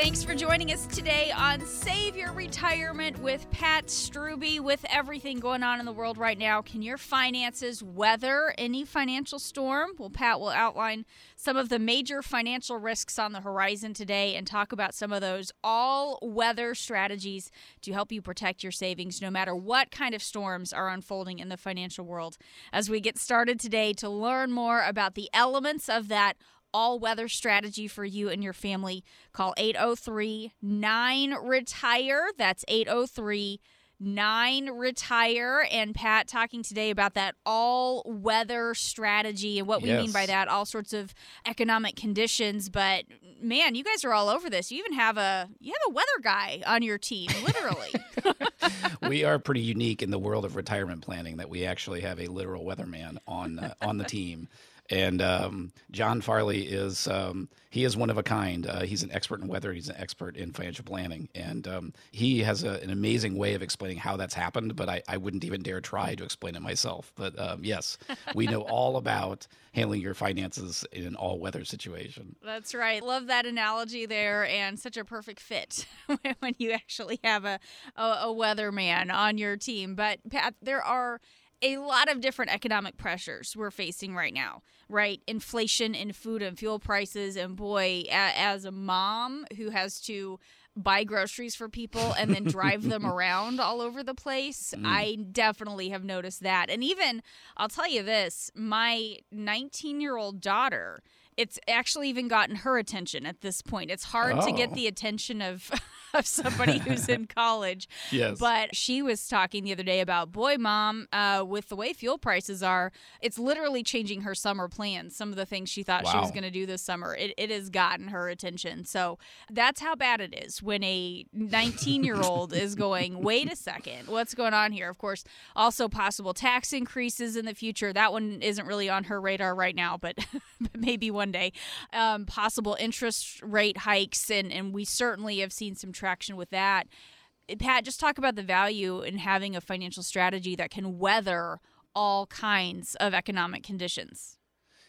Thanks for joining us today on Save Your Retirement with Pat Struby. With everything going on in the world right now, can your finances weather any financial storm? Well, Pat will outline some of the major financial risks on the horizon today and talk about some of those all weather strategies to help you protect your savings no matter what kind of storms are unfolding in the financial world. As we get started today to learn more about the elements of that all weather strategy for you and your family. Call 803 9 Retire. That's 803 9 Retire. And Pat talking today about that all weather strategy and what we Yes. mean by that, all sorts of economic conditions. But man, you guys are all over this. You even have a you have a weather guy on your team, literally. we are pretty unique in the world of retirement planning that we actually have a literal weatherman on uh, on the team. And um, John Farley is um, he is one of a kind. Uh, he's an expert in weather. He's an expert in financial planning, and um, he has a, an amazing way of explaining how that's happened. But I, I wouldn't even dare try to explain it myself. But um, yes, we know all about handling your finances in an all weather situation. That's right. Love that analogy there, and such a perfect fit when you actually have a, a, a weatherman on your team. But, Pat, there are a lot of different economic pressures we're facing right now, right? Inflation in food and fuel prices. And boy, a, as a mom who has to buy groceries for people and then drive them around all over the place. Mm. I definitely have noticed that. And even, I'll tell you this my 19 year old daughter, it's actually even gotten her attention at this point. It's hard to get Oh. the attention of, of somebody who's in college. Yes. But she was talking the other day about, boy, mom, uh, with the way fuel prices are, it's literally changing her summer plans. Some of the things she thought she was going to do this summer, it, it has gotten her attention. So that's how bad it is when a 19 year old is going, wait a second, what's going on here? Of course, also possible tax increases in the future. That one isn't really on her radar right now, but, but maybe one day. Um, possible interest rate hikes, and, and we certainly have seen some traction with that. Pat, just talk about the value in having a financial strategy that can weather all kinds of economic conditions.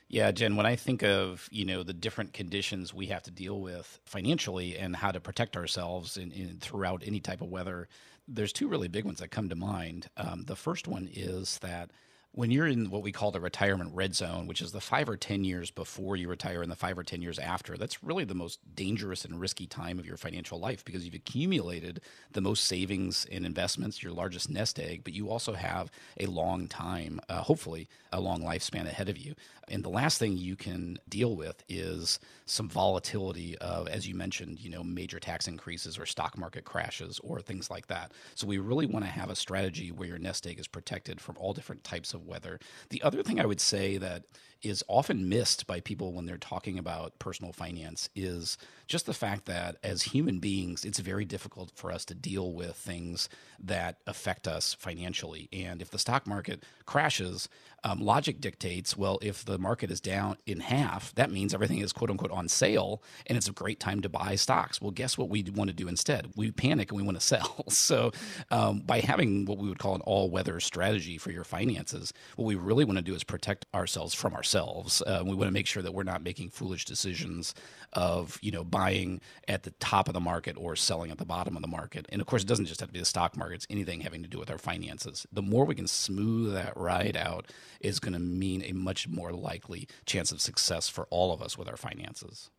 Yeah, Jen, when I think of, you know, the different conditions we have to deal with financially and how to protect ourselves in, in throughout any type of weather, there's two really big ones that come to mind. Um, the first one is that when you're in what we call the retirement red zone, which is the five or 10 years before you retire and the five or 10 years after, that's really the most dangerous and risky time of your financial life because you've accumulated the most savings and investments, your largest nest egg, but you also have a long time, uh, hopefully, a long lifespan ahead of you. And the last thing you can deal with is some volatility of, as you mentioned, you know, major tax increases or stock market crashes or things like that. So we really want to have a strategy where your nest egg is protected from all different types of weather. The other thing I would say that is often missed by people when they're talking about personal finance is just the fact that as human beings, it's very difficult for us to deal with things that affect us financially. And if the stock market crashes, um, logic dictates well, if the market is down in half, that means everything is quote unquote on sale and it's a great time to buy stocks. Well, guess what we want to do instead? We panic and we want to sell. So, um, by having what we would call an all weather strategy for your finances, what we really want to do is protect ourselves from ourselves. Uh, we want to make sure that we're not making foolish decisions of, you know, buying at the top of the market or selling at the bottom of the market. And of course, it doesn't just have to be the stock market, it's anything having to do with our finances. The more we can smooth that ride out is going to mean a much more likely chance of success for all of us with our finances.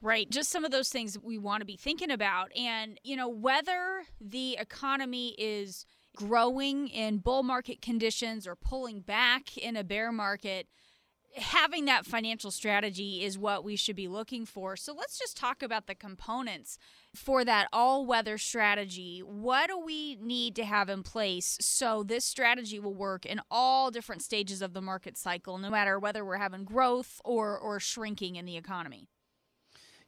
Right. Just some of those things we want to be thinking about. And, you know, whether the economy is growing in bull market conditions or pulling back in a bear market, having that financial strategy is what we should be looking for. So let's just talk about the components for that all weather strategy. What do we need to have in place so this strategy will work in all different stages of the market cycle, no matter whether we're having growth or, or shrinking in the economy?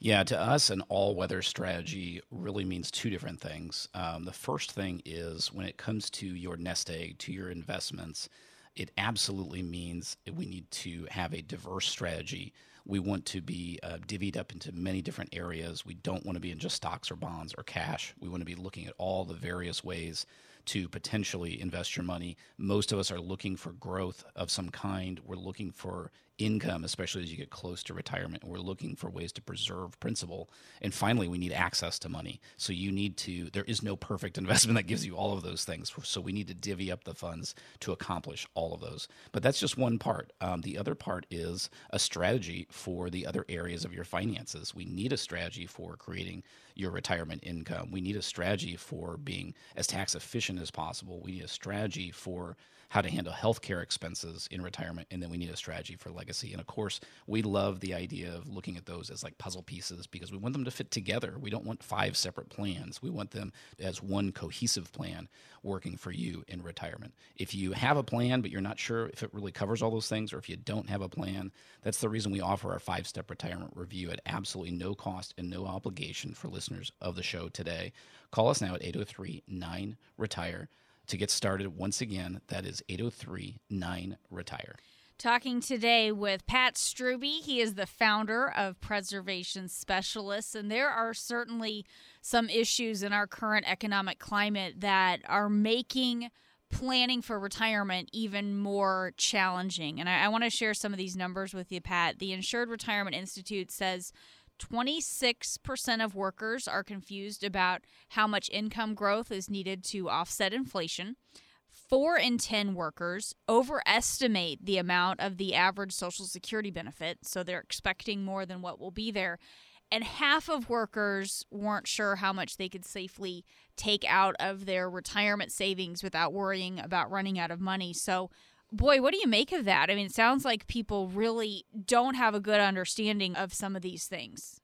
Yeah, to us, an all weather strategy really means two different things. Um, the first thing is when it comes to your nest egg, to your investments, it absolutely means we need to have a diverse strategy. We want to be uh, divvied up into many different areas. We don't want to be in just stocks or bonds or cash. We want to be looking at all the various ways to potentially invest your money. Most of us are looking for growth of some kind. We're looking for income, especially as you get close to retirement. We're looking for ways to preserve principal. And finally, we need access to money. So you need to, there is no perfect investment that gives you all of those things. So we need to divvy up the funds to accomplish all of those. But that's just one part. Um, the other part is a strategy for the other areas of your finances. We need a strategy for creating your retirement income. We need a strategy for being as tax efficient as possible. We need a strategy for how to handle healthcare expenses in retirement, and then we need a strategy for legacy. And of course, we love the idea of looking at those as like puzzle pieces because we want them to fit together. We don't want five separate plans. We want them as one cohesive plan working for you in retirement. If you have a plan, but you're not sure if it really covers all those things, or if you don't have a plan, that's the reason we offer our five step retirement review at absolutely no cost and no obligation for listeners of the show today. Call us now at 803 9 Retire to get started, once again, that is 803 9 Retire. Talking today with Pat Strube. He is the founder of Preservation Specialists, and there are certainly some issues in our current economic climate that are making planning for retirement even more challenging. And I, I want to share some of these numbers with you, Pat. The Insured Retirement Institute says 26% of workers are confused about how much income growth is needed to offset inflation. Four in 10 workers overestimate the amount of the average Social Security benefit, so they're expecting more than what will be there. And half of workers weren't sure how much they could safely take out of their retirement savings without worrying about running out of money. So, boy, what do you make of that? I mean, it sounds like people really don't have a good understanding of some of these things.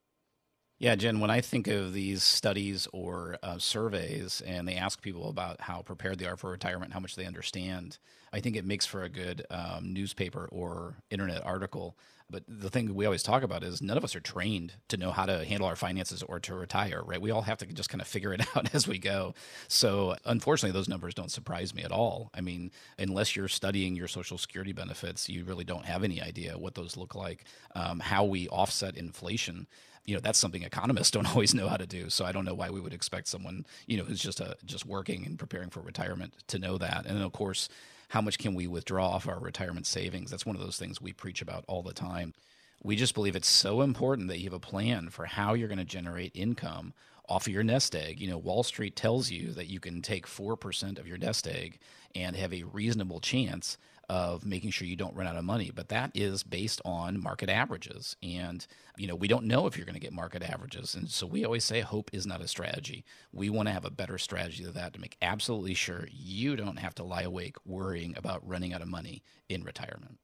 Yeah, Jen, when I think of these studies or uh, surveys and they ask people about how prepared they are for retirement, how much they understand, I think it makes for a good um, newspaper or internet article. But the thing we always talk about is none of us are trained to know how to handle our finances or to retire, right? We all have to just kind of figure it out as we go. So, unfortunately, those numbers don't surprise me at all. I mean, unless you're studying your Social Security benefits, you really don't have any idea what those look like, um, how we offset inflation you know that's something economists don't always know how to do so i don't know why we would expect someone you know who's just a just working and preparing for retirement to know that and then of course how much can we withdraw off our retirement savings? That's one of those things we preach about all the time. We just believe it's so important that you have a plan for how you're going to generate income off of your nest egg. You know, Wall Street tells you that you can take 4% of your nest egg and have a reasonable chance of making sure you don't run out of money. But that is based on market averages. And, you know, we don't know if you're going to get market averages. And so we always say hope is not a strategy. We want to have a better strategy than that to make absolutely sure you don't have to lie awake worrying about running out of money in retirement.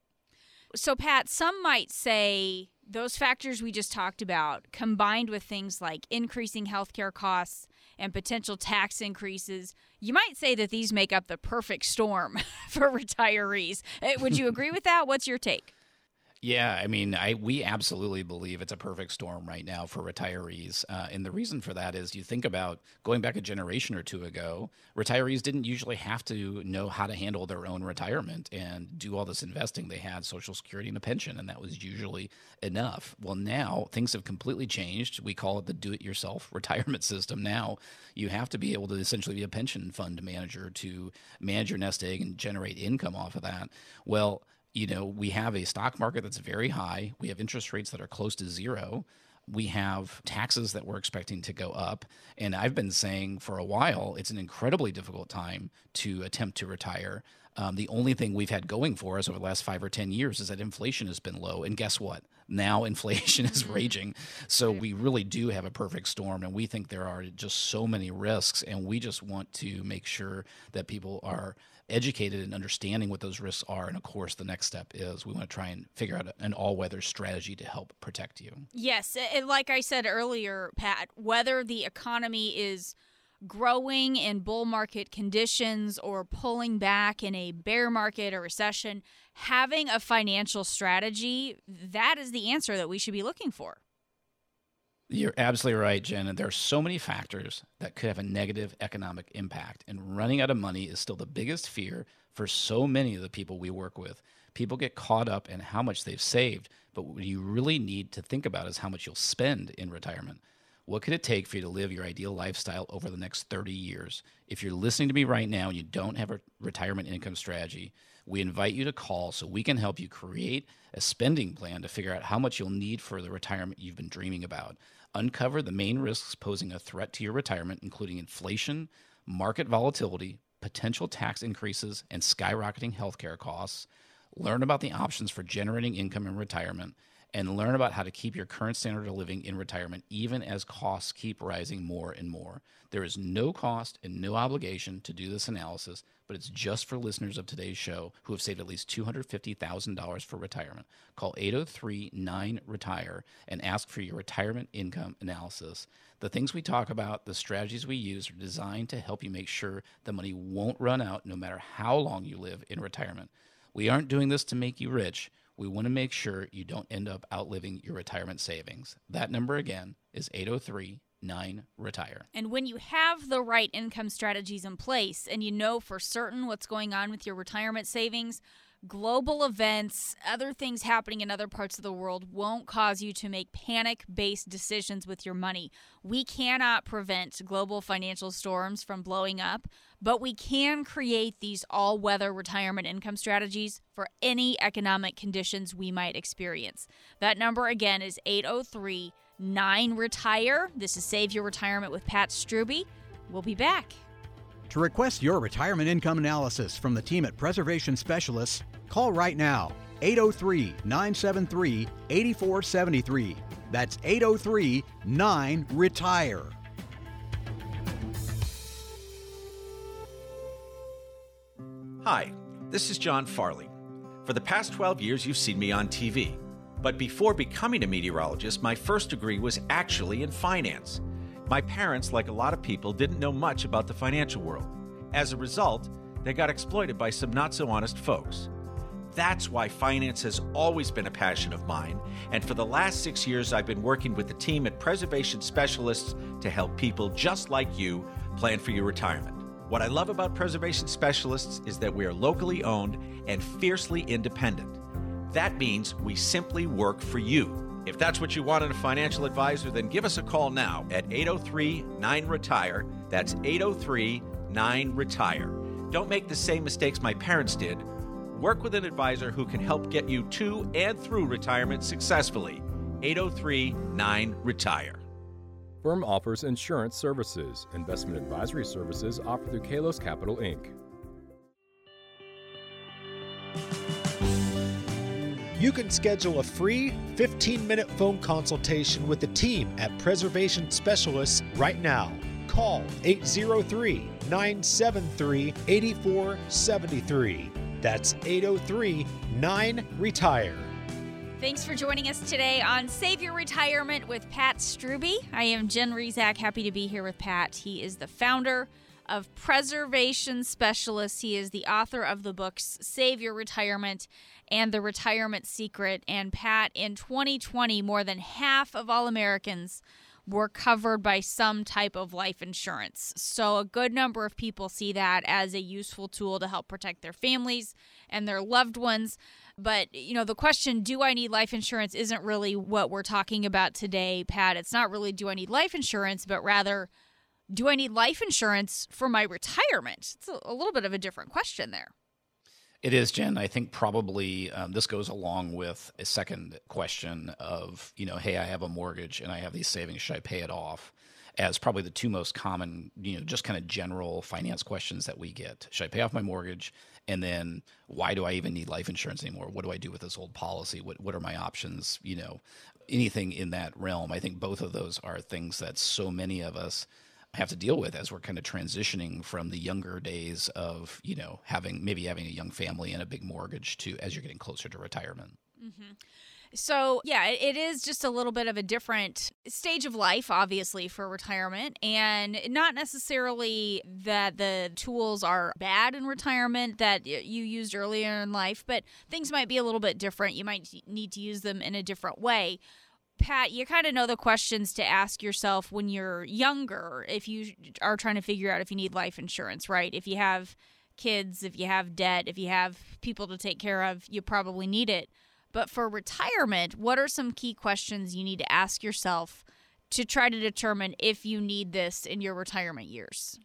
So, Pat, some might say those factors we just talked about, combined with things like increasing healthcare costs, and potential tax increases, you might say that these make up the perfect storm for retirees. Eh, would you agree with that? What's your take? Yeah, I mean, I we absolutely believe it's a perfect storm right now for retirees, uh, and the reason for that is you think about going back a generation or two ago, retirees didn't usually have to know how to handle their own retirement and do all this investing. They had Social Security and a pension, and that was usually enough. Well, now things have completely changed. We call it the do-it-yourself retirement system. Now you have to be able to essentially be a pension fund manager to manage your nest egg and generate income off of that. Well you know, we have a stock market that's very high. We have interest rates that are close to zero. We have taxes that we're expecting to go up. And I've been saying for a while, it's an incredibly difficult time to attempt to retire. Um, the only thing we've had going for us over the last five or 10 years is that inflation has been low. And guess what? Now inflation is mm-hmm. raging. So we really do have a perfect storm. And we think there are just so many risks. And we just want to make sure that people are educated and understanding what those risks are. And of course, the next step is we want to try and figure out an all weather strategy to help protect you. Yes. And like I said earlier, Pat, whether the economy is growing in bull market conditions or pulling back in a bear market or recession, having a financial strategy, that is the answer that we should be looking for. You're absolutely right, Jen. And there are so many factors that could have a negative economic impact. And running out of money is still the biggest fear for so many of the people we work with. People get caught up in how much they've saved, but what you really need to think about is how much you'll spend in retirement. What could it take for you to live your ideal lifestyle over the next 30 years? If you're listening to me right now and you don't have a retirement income strategy, we invite you to call so we can help you create a spending plan to figure out how much you'll need for the retirement you've been dreaming about. Uncover the main risks posing a threat to your retirement, including inflation, market volatility, potential tax increases, and skyrocketing healthcare costs. Learn about the options for generating income in retirement and learn about how to keep your current standard of living in retirement even as costs keep rising more and more. There is no cost and no obligation to do this analysis, but it's just for listeners of today's show who have saved at least $250,000 for retirement. Call 803 9 Retire and ask for your retirement income analysis. The things we talk about, the strategies we use, are designed to help you make sure the money won't run out no matter how long you live in retirement. We aren't doing this to make you rich we want to make sure you don't end up outliving your retirement savings. That number again is 803 9 Retire. And when you have the right income strategies in place and you know for certain what's going on with your retirement savings, global events, other things happening in other parts of the world won't cause you to make panic based decisions with your money. We cannot prevent global financial storms from blowing up, but we can create these all weather retirement income strategies for any economic conditions we might experience. That number again is 803 9 Retire. This is Save Your Retirement with Pat Struby. We'll be back. To request your retirement income analysis from the team at Preservation Specialists, call right now 803 973 8473. That's 803 9 Retire. Hi, this is John Farley. For the past 12 years, you've seen me on TV. But before becoming a meteorologist, my first degree was actually in finance. My parents, like a lot of people, didn't know much about the financial world. As a result, they got exploited by some not so honest folks. That's why finance has always been a passion of mine, and for the last six years, I've been working with the team at Preservation Specialists to help people just like you plan for your retirement. What I love about Preservation Specialists is that we are locally owned and fiercely independent. That means we simply work for you. If that's what you want in a financial advisor, then give us a call now at 803 9 Retire. That's 803 9 Retire. Don't make the same mistakes my parents did. Work with an advisor who can help get you to and through retirement successfully. 803 9 Retire. Firm offers insurance services. Investment advisory services offered through Kalos Capital Inc. You can schedule a free 15 minute phone consultation with the team at Preservation Specialists right now. Call 803 973 8473. That's 803 9 Retire. Thanks for joining us today on Save Your Retirement with Pat Struby. I am Jen Rizak, happy to be here with Pat. He is the founder of Preservation Specialists. He is the author of the books Save Your Retirement and The Retirement Secret. And Pat, in 2020, more than half of all Americans were covered by some type of life insurance. So, a good number of people see that as a useful tool to help protect their families and their loved ones. But, you know, the question, do I need life insurance, isn't really what we're talking about today, Pat. It's not really, do I need life insurance, but rather, do I need life insurance for my retirement? It's a, little bit of a different question there. It is, Jen. I think probably um, this goes along with a second question of, you know, hey, I have a mortgage and I have these savings. Should I pay it off? as probably the two most common, you know, just kind of general finance questions that we get. Should I pay off my mortgage? And then why do I even need life insurance anymore? What do I do with this old policy? What what are my options? You know, anything in that realm. I think both of those are things that so many of us have to deal with as we're kind of transitioning from the younger days of you know having maybe having a young family and a big mortgage to as you're getting closer to retirement. Mm-hmm. So, yeah, it is just a little bit of a different stage of life, obviously, for retirement. And not necessarily that the tools are bad in retirement that you used earlier in life, but things might be a little bit different. You might need to use them in a different way. Pat, you kind of know the questions to ask yourself when you're younger if you are trying to figure out if you need life insurance, right? If you have kids, if you have debt, if you have people to take care of, you probably need it. But for retirement, what are some key questions you need to ask yourself to try to determine if you need this in your retirement years?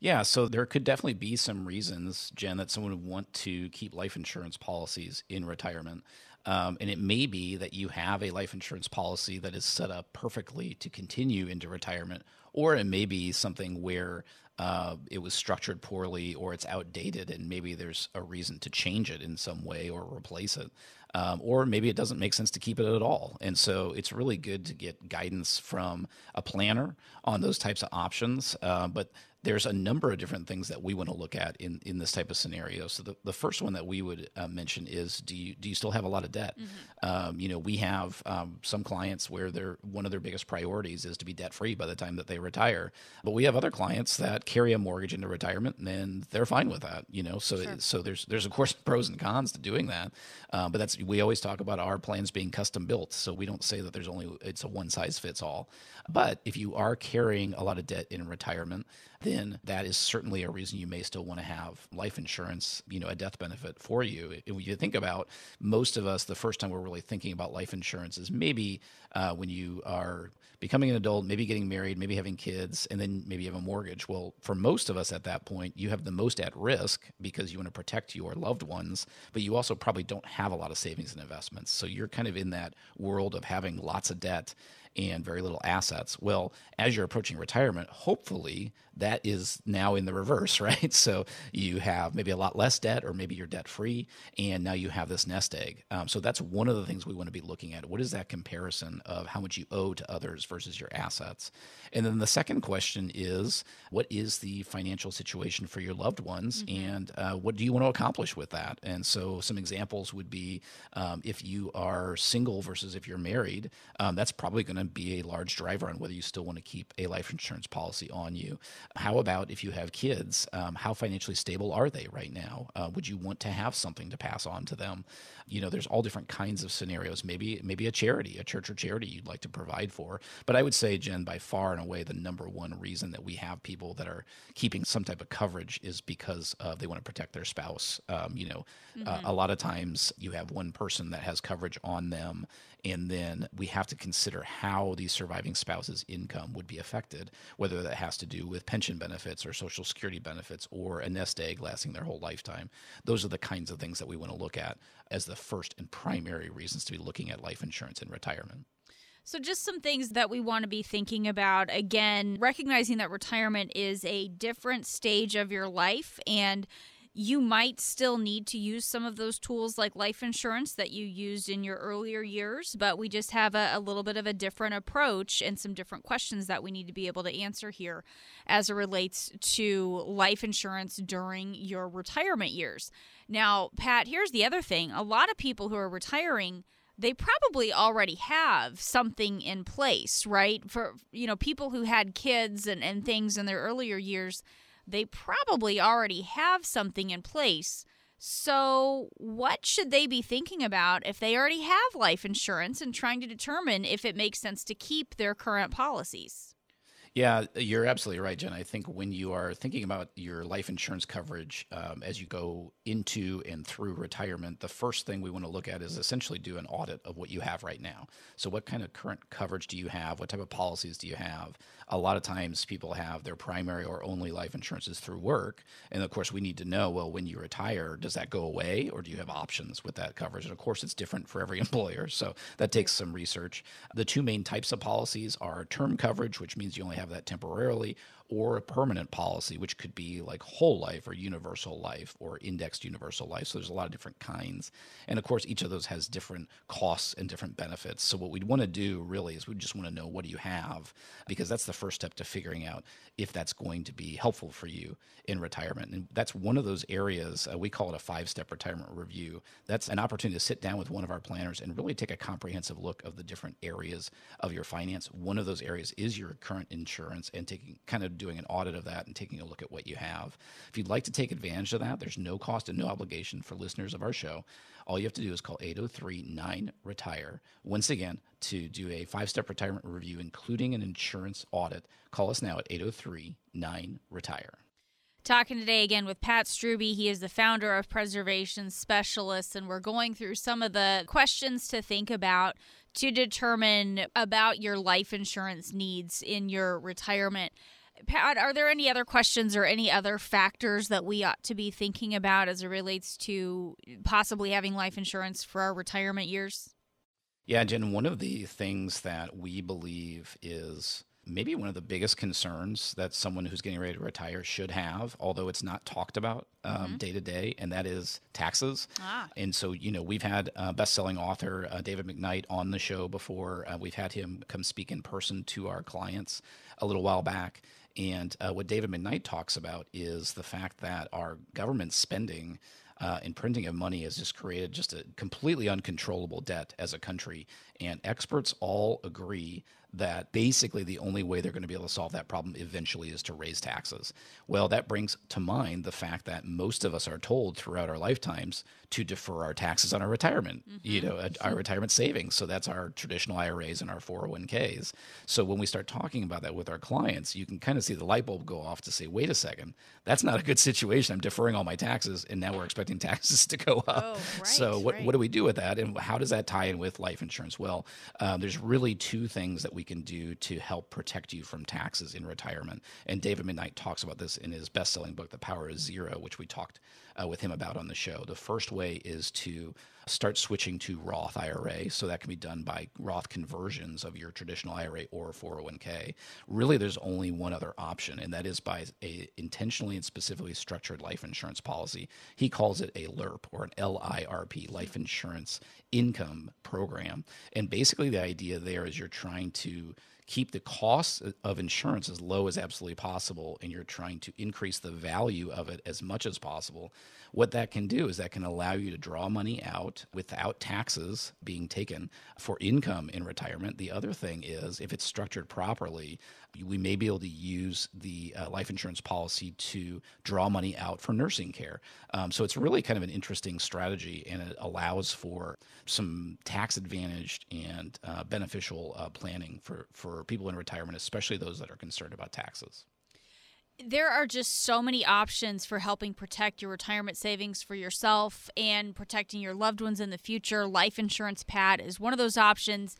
Yeah, so there could definitely be some reasons, Jen, that someone would want to keep life insurance policies in retirement. Um, and it may be that you have a life insurance policy that is set up perfectly to continue into retirement, or it may be something where uh, it was structured poorly or it's outdated and maybe there's a reason to change it in some way or replace it. Um, or maybe it doesn't make sense to keep it at all. And so it's really good to get guidance from a planner on those types of options. Uh, but there's a number of different things that we want to look at in, in this type of scenario. So the, the first one that we would uh, mention is do you do you still have a lot of debt? Mm-hmm. Um, you know, we have um, some clients where their one of their biggest priorities is to be debt free by the time that they retire, but we have other clients that carry a mortgage into retirement and they're fine with that. You know, so sure. so there's there's of course pros and cons to doing that, uh, but that's we always talk about our plans being custom built. So we don't say that there's only it's a one size fits all. But if you are carrying a lot of debt in retirement, then that is certainly a reason you may still want to have life insurance, you know, a death benefit for you. If you think about most of us, the first time we're really thinking about life insurance is maybe uh, when you are becoming an adult, maybe getting married, maybe having kids, and then maybe you have a mortgage. Well, for most of us at that point, you have the most at risk because you want to protect your loved ones, but you also probably don't have a lot of savings and investments. So you're kind of in that world of having lots of debt and very little assets. Well, as you're approaching retirement, hopefully that is now in the reverse, right? So you have maybe a lot less debt, or maybe you're debt free, and now you have this nest egg. Um, so that's one of the things we want to be looking at. What is that comparison of how much you owe to others versus your assets? And then the second question is, what is the financial situation for your loved ones, mm-hmm. and uh, what do you want to accomplish with that? And so some examples would be um, if you are single versus if you're married, um, that's probably going to be a large driver on whether you still want to keep a life insurance policy on you. How about if you have kids? Um, how financially stable are they right now? Uh, would you want to have something to pass on to them? You know, there's all different kinds of scenarios. Maybe maybe a charity, a church or charity you'd like to provide for. But I would say, Jen, by far and away, the number one reason that we have people that are keeping some type of coverage is because uh, they want to protect their spouse. Um, you know, mm-hmm. uh, a lot of times you have one person that has coverage on them and then we have to consider how these surviving spouses' income would be affected, whether that has to do with pension benefits or social security benefits or a nest egg lasting their whole lifetime. Those are the kinds of things that we want to look at as the first and primary reasons to be looking at life insurance in retirement. So, just some things that we want to be thinking about. Again, recognizing that retirement is a different stage of your life and you might still need to use some of those tools like life insurance that you used in your earlier years, but we just have a, a, little bit of a different approach and some different questions that we need to be able to answer here as it relates to life insurance during your retirement years. Now, Pat, here's the other thing a lot of people who are retiring they probably already have something in place, right? For you know, people who had kids and, and things in their earlier years, they probably already have something in place. So, what should they be thinking about if they already have life insurance and trying to determine if it makes sense to keep their current policies? Yeah, you're absolutely right, Jen. I think when you are thinking about your life insurance coverage um, as you go into and through retirement, the first thing we want to look at is essentially do an audit of what you have right now. So, what kind of current coverage do you have? What type of policies do you have? A lot of times, people have their primary or only life insurances through work. And of course, we need to know well, when you retire, does that go away or do you have options with that coverage? And of course, it's different for every employer. So, that takes some research. The two main types of policies are term coverage, which means you only have that temporarily, or a permanent policy, which could be like whole life or universal life or indexed universal life. So there's a lot of different kinds. And of course, each of those has different costs and different benefits. So what we'd want to do really is we just want to know what do you have, because that's the first step to figuring out if that's going to be helpful for you in retirement. And that's one of those areas, uh, we call it a five step retirement review. That's an opportunity to sit down with one of our planners and really take a comprehensive look of the different areas of your finance. One of those areas is your current insurance and taking kind of doing an audit of that and taking a look at what you have. If you'd like to take advantage of that, there's no cost and no obligation for listeners of our show. All you have to do is call 803 9 Retire. Once again, to do a five step retirement review, including an insurance audit, call us now at 803 9 Retire. Talking today again with Pat Strube. He is the founder of Preservation Specialists, and we're going through some of the questions to think about to determine about your life insurance needs in your retirement. Pat, are there any other questions or any other factors that we ought to be thinking about as it relates to possibly having life insurance for our retirement years? Yeah, Jen, one of the things that we believe is maybe one of the biggest concerns that someone who's getting ready to retire should have, although it's not talked about day to day, and that is taxes. Ah. And so, you know, we've had uh, best-selling author uh, David McKnight on the show before. Uh, we've had him come speak in person to our clients a little while back. And uh, what David McKnight talks about is the fact that our government spending uh, and printing of money has just created just a completely uncontrollable debt as a country. And experts all agree that basically the only way they're going to be able to solve that problem eventually is to raise taxes. Well, that brings to mind the fact that most of us are told throughout our lifetimes to defer our taxes on our retirement, you mm-hmm. know, our retirement savings. So that's our traditional IRAs and our 401ks. So when we start talking about that with our clients, you can kind of see the light bulb go off to say, wait a second, that's not a good situation. I'm deferring all my taxes, and now we're expecting taxes to go up. Oh, right, so what, right. what do we do with that, and how does that tie in with life insurance? Well, um, there's really two things that we can do to help protect you from taxes in retirement. And David McKnight talks about this in his best-selling book, The Power of Zero, which we talked uh, with him about on the show. The first way is to start switching to Roth IRA. So that can be done by Roth conversions of your traditional IRA or 401k. Really, there's only one other option, and that is by a intentionally and specifically structured life insurance policy. He calls it a LIRP or an LIRP, life insurance income program. And basically, the idea there is you're trying to keep the cost of insurance as low as absolutely possible and you're trying to increase the value of it as much as possible what that can do is that can allow you to draw money out without taxes being taken for income in retirement the other thing is if it's structured properly we may be able to use the uh, life insurance policy to draw money out for nursing care. Um, so it's really kind of an interesting strategy, and it allows for some tax advantaged and uh, beneficial uh, planning for, for people in retirement, especially those that are concerned about taxes. There are just so many options for helping protect your retirement savings for yourself and protecting your loved ones in the future. Life insurance Pat is one of those options.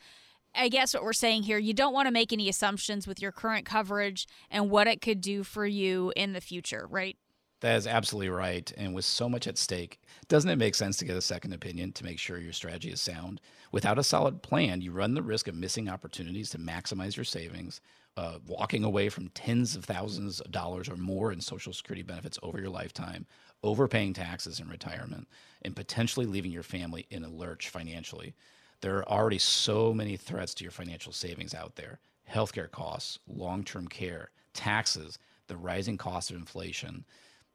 I guess what we're saying here, you don't want to make any assumptions with your current coverage and what it could do for you in the future, right? That is absolutely right. And with so much at stake, doesn't it make sense to get a second opinion to make sure your strategy is sound? Without a solid plan, you run the risk of missing opportunities to maximize your savings, uh, walking away from tens of thousands of dollars or more in Social Security benefits over your lifetime, overpaying taxes in retirement, and potentially leaving your family in a lurch financially. There are already so many threats to your financial savings out there healthcare costs, long term care, taxes, the rising cost of inflation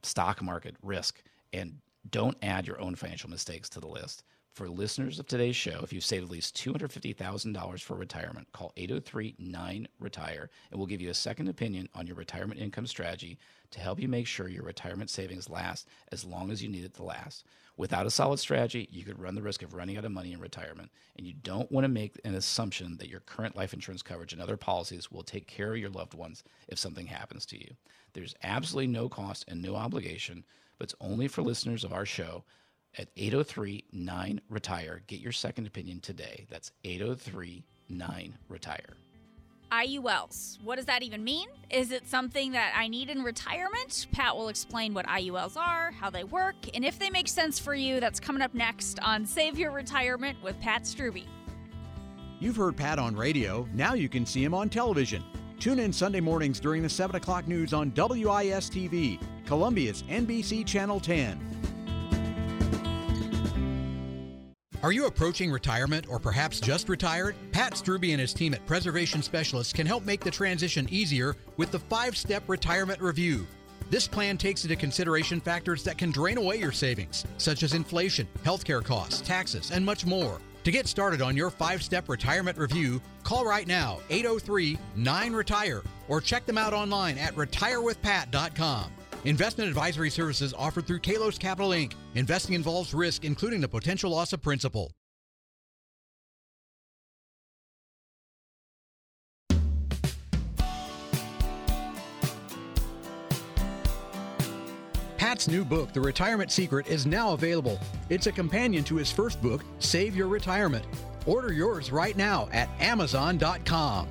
stock market risk and don't add your own financial mistakes to the list. For listeners of today's show, if you've saved at least $250,000 for retirement, call 803 9 Retire and we'll give you a second opinion on your retirement income strategy to help you make sure your retirement savings last as long as you need it to last. Without a solid strategy, you could run the risk of running out of money in retirement, and you don't want to make an assumption that your current life insurance coverage and other policies will take care of your loved ones if something happens to you. There's absolutely no cost and no obligation, but it's only for listeners of our show at 803 9 Retire. Get your second opinion today. That's 803 9 Retire. IULs. What does that even mean? Is it something that I need in retirement? Pat will explain what IULs are, how they work, and if they make sense for you. That's coming up next on Save Your Retirement with Pat Strube. You've heard Pat on radio, now you can see him on television. Tune in Sunday mornings during the 7 o'clock news on WIS TV, Columbia's NBC Channel 10. Are you approaching retirement or perhaps just retired? Pat Struby and his team at Preservation Specialists can help make the transition easier with the five step retirement review. This plan takes into consideration factors that can drain away your savings, such as inflation, healthcare costs, taxes, and much more. To get started on your five step retirement review, call right now 803 9 Retire or check them out online at retirewithpat.com. Investment advisory services offered through Kalos Capital Inc. Investing involves risk, including the potential loss of principal. Pat's new book, The Retirement Secret, is now available. It's a companion to his first book, Save Your Retirement. Order yours right now at Amazon.com.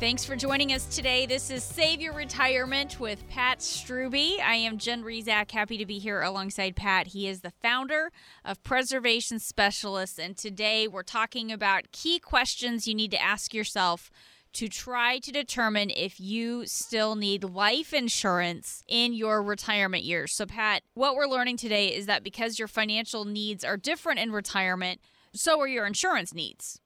Thanks for joining us today. This is Save Your Retirement with Pat Struby. I am Jen Rizak, happy to be here alongside Pat. He is the founder of Preservation Specialists, and today we're talking about key questions you need to ask yourself to try to determine if you still need life insurance in your retirement years. So, Pat, what we're learning today is that because your financial needs are different in retirement, so are your insurance needs.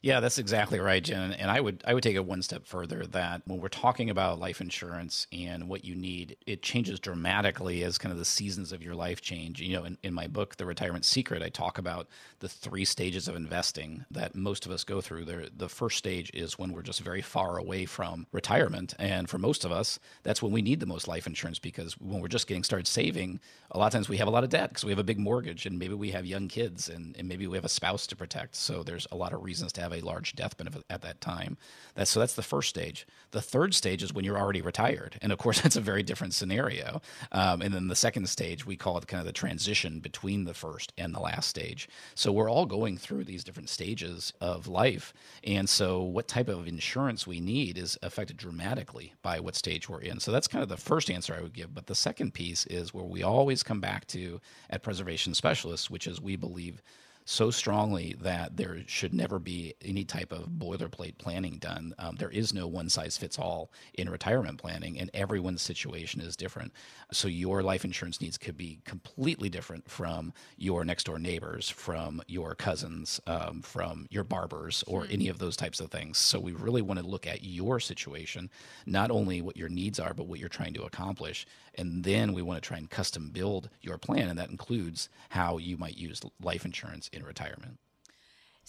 Yeah, that's exactly right, Jen. And I would I would take it one step further that when we're talking about life insurance and what you need, it changes dramatically as kind of the seasons of your life change. You know, in, in my book, The Retirement Secret, I talk about the three stages of investing that most of us go through. The, the first stage is when we're just very far away from retirement. And for most of us, that's when we need the most life insurance because when we're just getting started saving, a lot of times we have a lot of debt because we have a big mortgage and maybe we have young kids and, and maybe we have a spouse to protect. So there's a lot of reasons to have have a large death benefit at that time. That's so that's the first stage. The third stage is when you're already retired, and of course that's a very different scenario. Um, and then the second stage we call it kind of the transition between the first and the last stage. So we're all going through these different stages of life, and so what type of insurance we need is affected dramatically by what stage we're in. So that's kind of the first answer I would give. But the second piece is where we always come back to at Preservation Specialists, which is we believe so strongly that there should never be any type of boilerplate planning done. Um, there is no one size fits all in retirement planning, and everyone's situation is different. So your life insurance needs could be completely different from your next door neighbors, from your cousins, um, from your barbers, or mm. any of those types of things. So we really want to look at your situation, not only what your needs are, but what you're trying to accomplish. And then we want to try and custom build your plan, and that includes how you might use life insurance in retirement.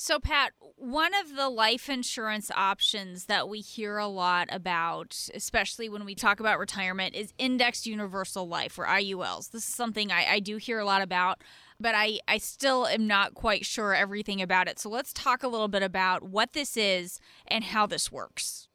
So, Pat, one of the life insurance options that we hear a lot about, especially when we talk about retirement, is indexed universal life or IULs. This is something I, I do hear a lot about, but I, I still am not quite sure everything about it. So, let's talk a little bit about what this is and how this works.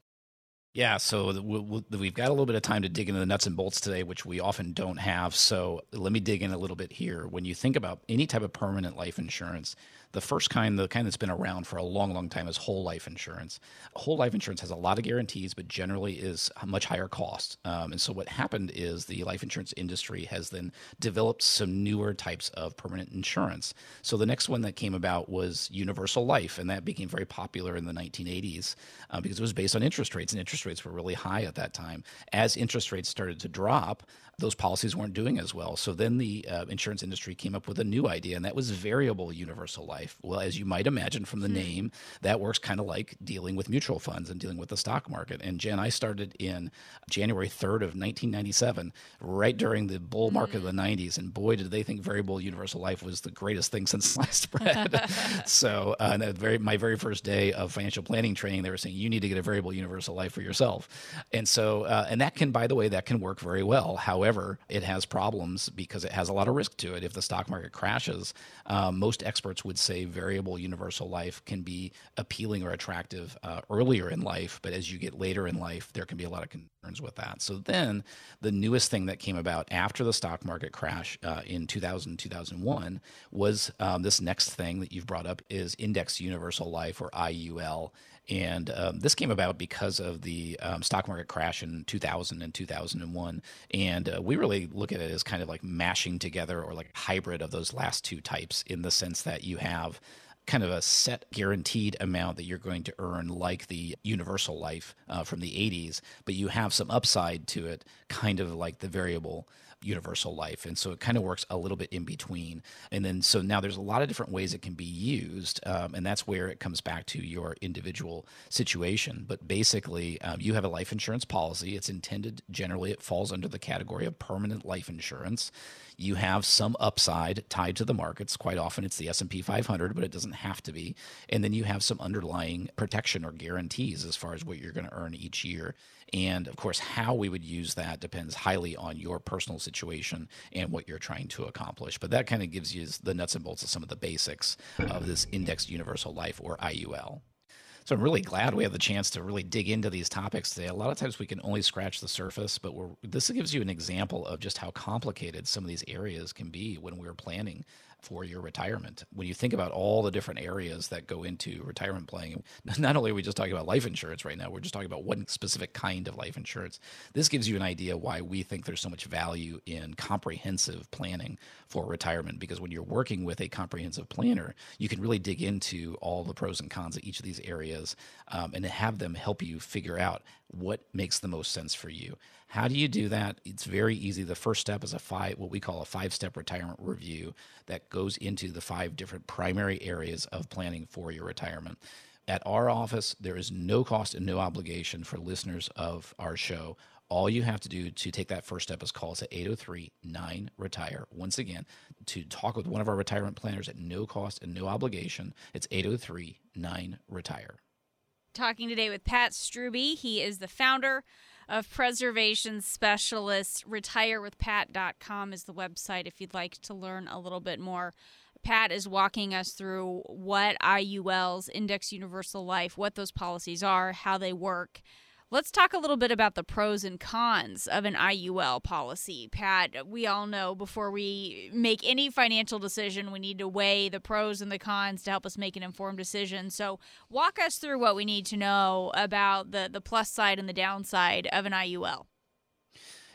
Yeah, so we've got a little bit of time to dig into the nuts and bolts today, which we often don't have. So let me dig in a little bit here. When you think about any type of permanent life insurance, the first kind, the kind that's been around for a long, long time, is whole life insurance. Whole life insurance has a lot of guarantees, but generally is much higher cost. Um, and so what happened is the life insurance industry has then developed some newer types of permanent insurance. So the next one that came about was universal life, and that became very popular in the 1980s uh, because it was based on interest rates, and interest rates were really high at that time. As interest rates started to drop, those policies weren't doing as well. So then the uh, insurance industry came up with a new idea, and that was variable universal life. Well, as you might imagine from the hmm. name, that works kind of like dealing with mutual funds and dealing with the stock market. And Jen, I started in January 3rd of 1997, right during the bull market of the 90s, and boy, did they think variable universal life was the greatest thing since sliced bread. so, uh, very my very first day of financial planning training, they were saying you need to get a variable universal life for yourself, and so uh, and that can, by the way, that can work very well. However However, it has problems because it has a lot of risk to it. If the stock market crashes, um, most experts would say variable universal life can be appealing or attractive uh, earlier in life, but as you get later in life, there can be a lot of concerns with that. So then, the newest thing that came about after the stock market crash uh, in 2000 2001 was um, this next thing that you've brought up is index universal life or IUL and um, this came about because of the um, stock market crash in 2000 and 2001. And uh, we really look at it as kind of like mashing together or like hybrid of those last two types in the sense that you have kind of a set guaranteed amount that you're going to earn, like the universal life uh, from the 80s, but you have some upside to it, kind of like the variable universal life. And so it kind of works a little bit in between. And then so now there's a lot of different ways it can be used. Um, and that's where it comes back to your individual situation. But basically, um, you have a life insurance policy. It's intended generally, it falls under the category of permanent life insurance you have some upside tied to the markets. Quite often it's the S&P 500, but it doesn't have to be. And then you have some underlying protection or guarantees as far as what you're going to earn each year. And of course, how we would use that depends highly on your personal situation and what you're trying to accomplish. But that kind of gives you the nuts and bolts of some of the basics of this indexed universal life or IUL. So I'm really glad we have the chance to really dig into these topics today. A lot of times we can only scratch the surface, but this gives you an example of just how complicated some of these areas can be when we're planning for your retirement. When you think about all the different areas that go into retirement planning, not only are we just talking about life insurance right now, we're just talking about one specific kind of life insurance. This gives you an idea why we think there's so much value in comprehensive planning for retirement because when you're working with a comprehensive planner, you can really dig into all the pros and cons of each of these areas um, and have them help you figure out what makes the most sense for you. How do you do that? It's very easy. The first step is a five, what we call a five step retirement review that goes into the five different primary areas of planning for your retirement. At our office, there is no cost and no obligation for listeners of our show. All you have to do to take that first step is call us at 803 9 Retire. Once again, to talk with one of our retirement planners at no cost and no obligation, it's 803 9 Retire. Talking today with Pat Strubbe. He is the founder of preservation specialists. Retirewithpat.com is the website if you'd like to learn a little bit more. Pat is walking us through what IULs, Index Universal Life, what those policies are, how they work, Let's talk a little bit about the pros and cons of an IUL policy. Pat, we all know before we make any financial decision, we need to weigh the pros and the cons to help us make an informed decision. So, walk us through what we need to know about the, the plus side and the downside of an IUL.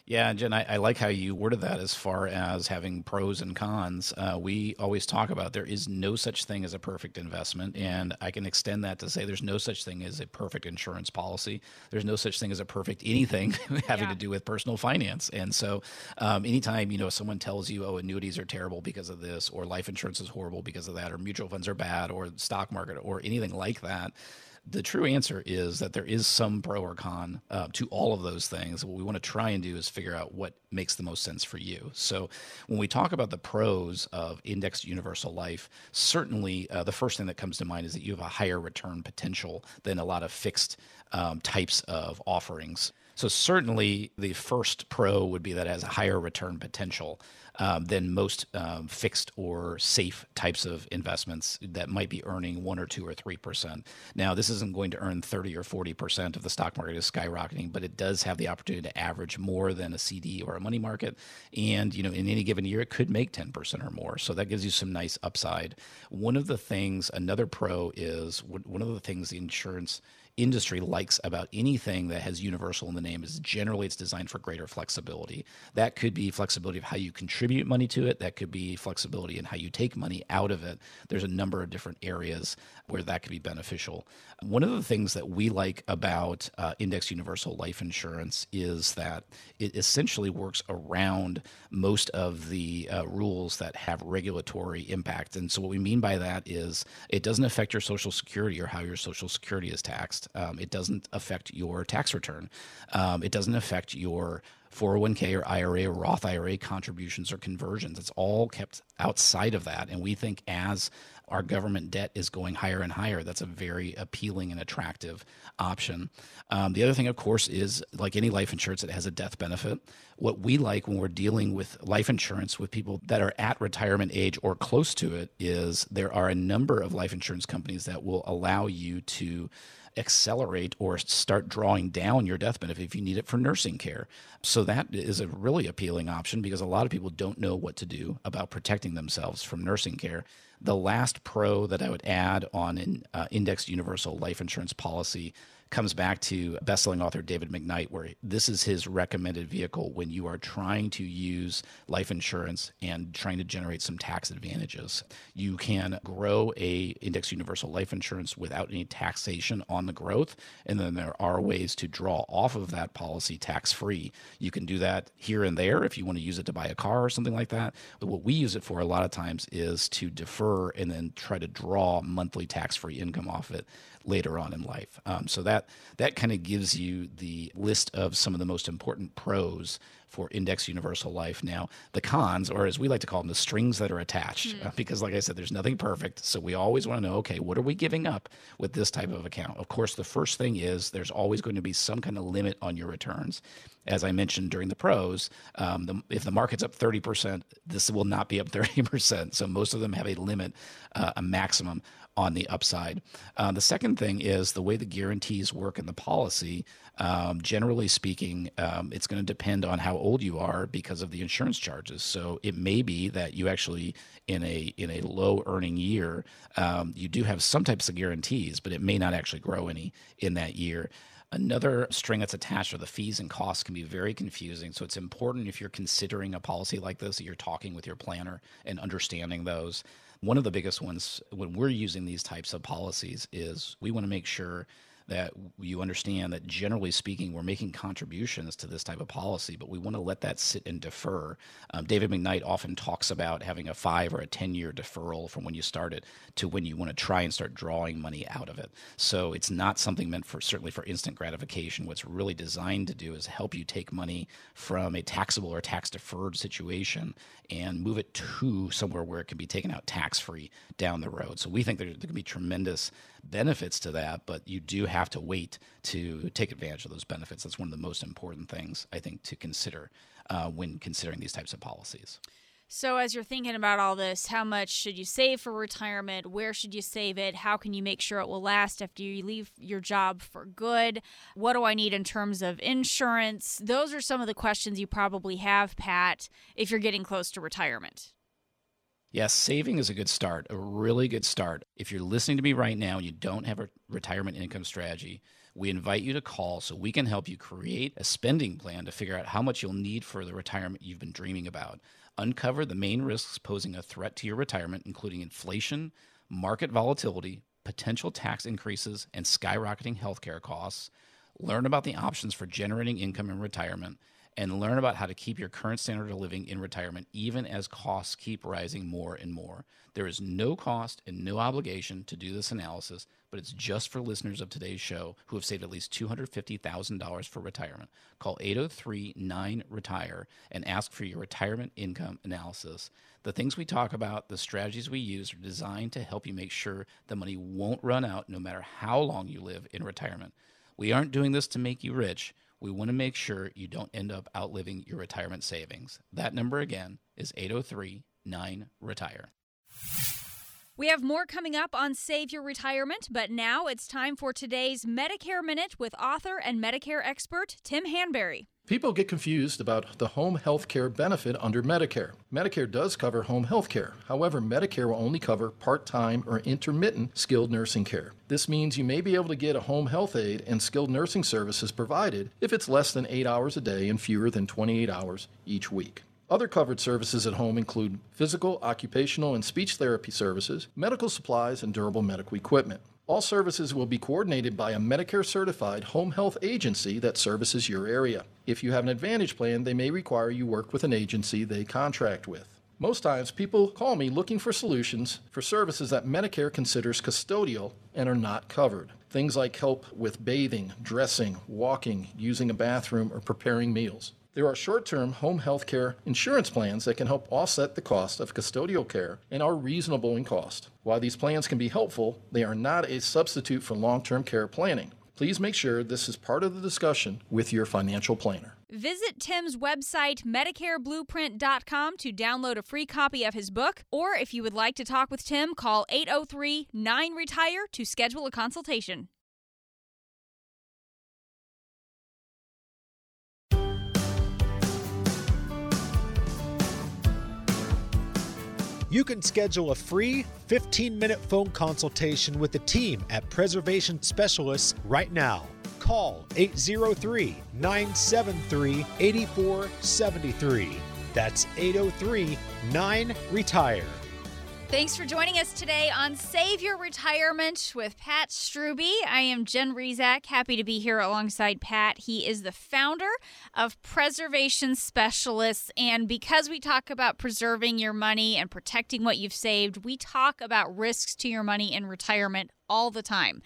Yeah, Jen, I, I, like how you worded that as far as having pros and cons. Uh, we always talk about there is no such thing as a perfect investment, and I can extend that to say there's no such thing as a perfect insurance policy. There's no such thing as a perfect anything having yeah. to do with personal finance. And so, um, anytime you know someone tells you, "Oh, annuities are terrible because of this," or life insurance is horrible because of that, or mutual funds are bad, or stock market, or anything like that the true answer is that there is some pro or con uh, to all of those things. What we want to try and do is figure out what makes the most sense for you. So, when we talk about the pros of indexed universal life, certainly uh, the first thing that comes to mind is that you have a higher return potential than a lot of fixed um, types of offerings. So, certainly the first pro would be that it has a higher return potential um, than most um, fixed or safe types of investments that might be earning one or two or three percent. Now, this isn't going to earn 30 or 40 percent if the stock market is skyrocketing, but it does have the opportunity to average more than a CD or a money market. And, you know, in any given year, it could make 10 percent or more. So that gives you some nice upside. One of the things, another pro is one of the things the insurance industry likes about anything that has universal in the name is generally it's designed for greater flexibility. That could be flexibility of how you contribute money to it. That could be flexibility in how you take money out of it. There's a number of different areas where that could be beneficial. One of the things that we like about uh, Index Universal Life Insurance is that it essentially works around most of the uh, rules that have regulatory impact. And so, what we mean by that is it doesn't affect your Social Security or how your Social Security is taxed. Um, it doesn't affect your tax return. Um, it doesn't affect your 401k or IRA or Roth IRA contributions or conversions. It's all kept outside of that. And we think as our government debt is going higher and higher. That's a very appealing and attractive option. Um, the other thing, of course, is like any life insurance, it has a death benefit. What we like when we're dealing with life insurance with people that are at retirement age or close to it is there are a number of life insurance companies that will allow you to accelerate or start drawing down your death benefit if you need it for nursing care. So that is a really appealing option because a lot of people don't know what to do about protecting themselves from nursing care. The last pro that I would add on an uh, indexed universal life insurance policy comes back to bestselling author David McKnight, where this is his recommended vehicle when you are trying to use life insurance and trying to generate some tax advantages. You can grow a index universal life insurance without any taxation on the growth, and then there are ways to draw off of that policy tax free. You can do that here and there if you want to use it to buy a car or something like that. But what we use it for a lot of times is to defer and then try to draw monthly tax free income off it later on in life. Um, so that that kind of gives you the list of some of the most important pros for index universal life. Now, the cons, or as we like to call them, the strings that are attached, mm. uh, because like I said, there's nothing perfect. So we always want to know, okay, what are we giving up with this type of account? Of course, the first thing is there's always going to be some kind of limit on your returns. As I mentioned during the pros, um, the, if the market's up 30%, this will not be up 30%. So most of them have a limit, uh, a maximum on the upside. Uh, the second thing is the way the guarantees work in the policy. Um, generally speaking, um, it's going to depend on how old you are because of the insurance charges. So it may be that you actually, in a in a low earning year, um, you do have some types of guarantees, but it may not actually grow any in that year. Another string that's attached are the fees and costs can be very confusing. So it's important if you're considering a policy like this that you're talking with your planner and understanding those. One of the biggest ones when we're using these types of policies is we want to make sure that you understand that generally speaking, we're making contributions to this type of policy, but we want to let that sit and defer. Um, David McKnight often talks about having a five or a 10 year deferral from when you start it to when you want to try and start drawing money out of it. So it's not something meant for certainly for instant gratification. What's really designed to do is help you take money from a taxable or tax deferred situation and move it to somewhere where it can be taken out tax free down the road. So we think there, there can be tremendous benefits to that, but you do have to wait to take advantage of those benefits. That's one of the most important things I think to consider uh, when considering these types of policies. So, as you're thinking about all this, how much should you save for retirement? Where should you save it? How can you make sure it will last after you leave your job for good? What do I need in terms of insurance? Those are some of the questions you probably have, Pat, if you're getting close to retirement. Yes, saving is a good start, a really good start. If you're listening to me right now and you don't have a retirement income strategy, we invite you to call so we can help you create a spending plan to figure out how much you'll need for the retirement you've been dreaming about. Uncover the main risks posing a threat to your retirement, including inflation, market volatility, potential tax increases, and skyrocketing healthcare costs. Learn about the options for generating income in retirement and learn about how to keep your current standard of living in retirement even as costs keep rising more and more. There is no cost and no obligation to do this analysis, but it's just for listeners of today's show who have saved at least $250,000 for retirement. Call 803 9 Retire and ask for your retirement income analysis. The things we talk about, the strategies we use, are designed to help you make sure the money won't run out no matter how long you live in retirement. We aren't doing this to make you rich we want to make sure you don't end up outliving your retirement savings. That number again is 803 9 Retire. We have more coming up on Save Your Retirement, but now it's time for today's Medicare Minute with author and Medicare expert Tim Hanberry. People get confused about the home health care benefit under Medicare. Medicare does cover home health care. However, Medicare will only cover part time or intermittent skilled nursing care. This means you may be able to get a home health aide and skilled nursing services provided if it's less than 8 hours a day and fewer than 28 hours each week. Other covered services at home include physical, occupational, and speech therapy services, medical supplies, and durable medical equipment. All services will be coordinated by a Medicare certified home health agency that services your area. If you have an Advantage plan, they may require you work with an agency they contract with. Most times, people call me looking for solutions for services that Medicare considers custodial and are not covered. Things like help with bathing, dressing, walking, using a bathroom, or preparing meals. There are short term home health care insurance plans that can help offset the cost of custodial care and are reasonable in cost. While these plans can be helpful, they are not a substitute for long term care planning. Please make sure this is part of the discussion with your financial planner. Visit Tim's website, MedicareBlueprint.com, to download a free copy of his book. Or if you would like to talk with Tim, call 803 9 Retire to schedule a consultation. You can schedule a free 15 minute phone consultation with the team at Preservation Specialists right now. Call 803 973 8473. That's 803 9 Retire. Thanks for joining us today on Save Your Retirement with Pat Strubbe. I am Jen Rizak, happy to be here alongside Pat. He is the founder of Preservation Specialists. And because we talk about preserving your money and protecting what you've saved, we talk about risks to your money in retirement all the time.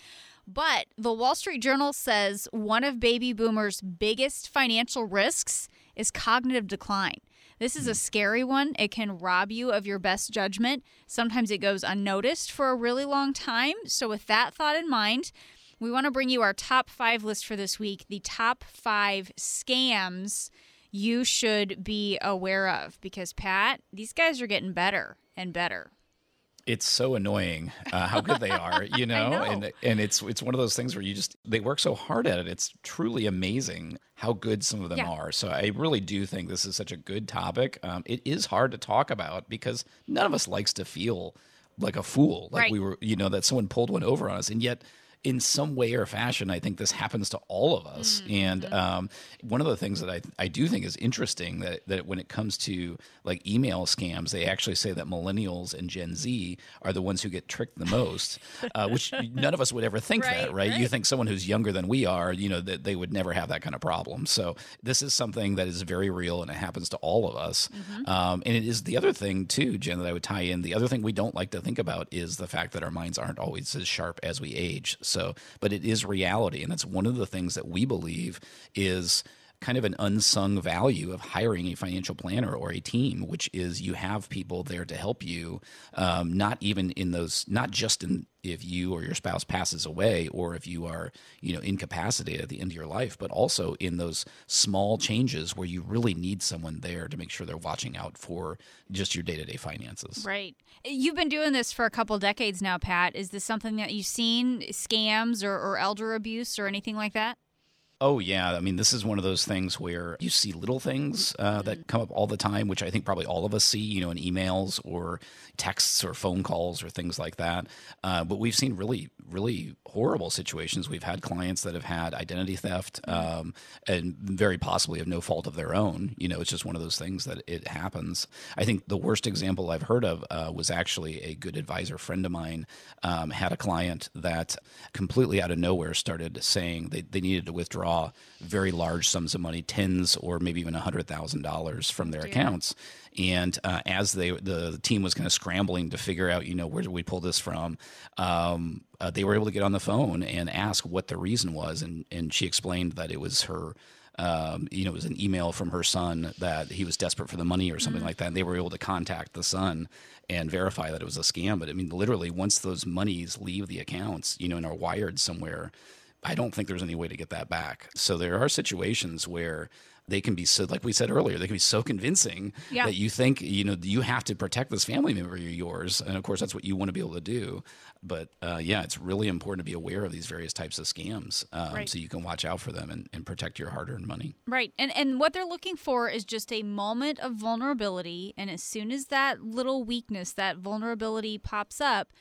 But the Wall Street Journal says one of baby boomers' biggest financial risks is cognitive decline. This is a hmm. scary one. It can rob you of your best judgment. Sometimes it goes unnoticed for a really long time. So, with that thought in mind, we want to bring you our top five list for this week the top five scams you should be aware of. Because, Pat, these guys are getting better and better it's so annoying uh, how good they are, you know? know? and and it's it's one of those things where you just they work so hard at it. It's truly amazing how good some of them Yeah. are. So I really do think this is such a good topic. Um, it is hard to talk about because none of us likes to feel like a fool, like Right. we were, you know, that someone pulled one over on us, and yet. In some way or fashion, I think this happens to all of us. Mm-hmm. And um, one of the things that I, I do think is interesting that, that when it comes to like email scams, they actually say that millennials and Gen Z are the ones who get tricked the most, uh, which none of us would ever think Right, that, right? You think someone who's younger than we are, you know, that they would never have that kind of problem. So this is something that is very real and it happens to all of us. Mm-hmm. Um, and it is the other thing too, Jen, that I would tie in. The other thing we don't like to think about is the fact that our minds aren't always as sharp as we age. So, but it is reality, and that's one of the things that we believe is kind of an unsung value of hiring a financial planner or a team, which is you have people there to help you, um, not even in those, not just in if you or your spouse passes away or if you are, you know, incapacitated at the end of your life, but also in those small changes where you really need someone there to make sure they're watching out for just your day to day finances. Right. You've been doing this for a couple decades now, Pat. Is this something that you've seen scams or, or elder abuse or anything like that? Oh yeah, I mean this is one of those things where you see little things uh, that come up all the time, which I think probably all of us see, you know, in emails or texts or phone calls or things like that. Uh, but we've seen really, really horrible situations. We've had clients that have had identity theft, um, and very possibly of no fault of their own. You know, it's just one of those things that it happens. I think the worst example I've heard of uh, was actually a good advisor friend of mine um, had a client that completely out of nowhere started saying they, they needed to withdraw very large sums of money, tens or maybe even hundred thousand dollars from their accounts. And uh, as they the, team was kind of scrambling to figure out, you know, where did we pull this from? Um, uh, they were able to get on the phone and ask what the reason was, and and she explained that it was her um, you know, it was an email from her son that he was desperate for the money or something like that. And they were able to contact the son and verify that it was a scam. But I mean, literally, once those monies leave the accounts, you know, and are wired somewhere, I don't think there's any way to get that back. So there are situations where they can be so, like we said earlier, they can be so convincing Yeah. that you think, you know, you have to protect this family member of yours. And of course, that's what you want to be able to do. But uh, yeah, it's really important to be aware of these various types of scams um, Right. so you can watch out for them and, and protect your hard earned money. Right. And and what they're looking for is just a moment of vulnerability and as soon as that little weakness, that vulnerability pops up,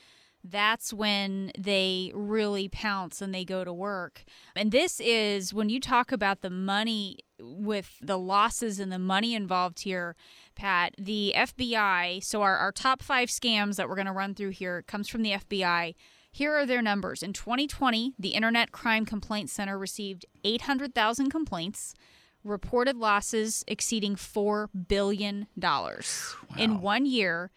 that's when they really pounce and they go to work. And this is when you talk about the money with the losses and the money involved here, Pat, the FBI, so our, our top five scams that we're going to run through here comes from the FBI. Here are their numbers. In 2020, the Internet Crime Complaint Center received 800,000 complaints, reported losses exceeding $4 billion in one year,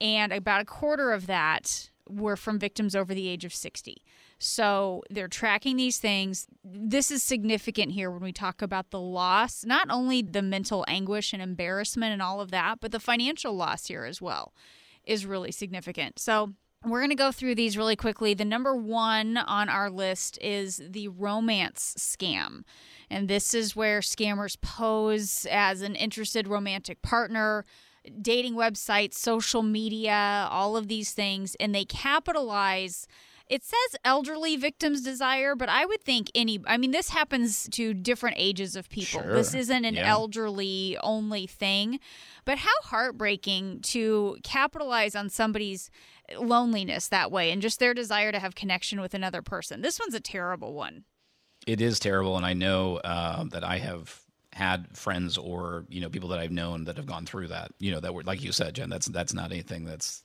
and about a quarter of that were from victims over the age of 60. So they're tracking these things. This is significant here when we talk about the loss, not only the mental anguish and embarrassment and all of that, but the financial loss here as well is really significant. So we're going to go through these really quickly. The number one on our list is the romance scam. And this is where scammers pose as an interested romantic partner, dating websites, social media, all of these things, and they capitalize It says elderly victims desire, but I would think any. I mean, this happens to different ages of people. Sure. This isn't an Yeah. elderly only thing. But how heartbreaking to capitalize on somebody's loneliness that way and just their desire to have connection with another person. This one's a terrible one. It is terrible, and I know uh, that I have had friends or you know people that I've known that have gone through that. You know that were like you said, Jen. That's that's not anything that's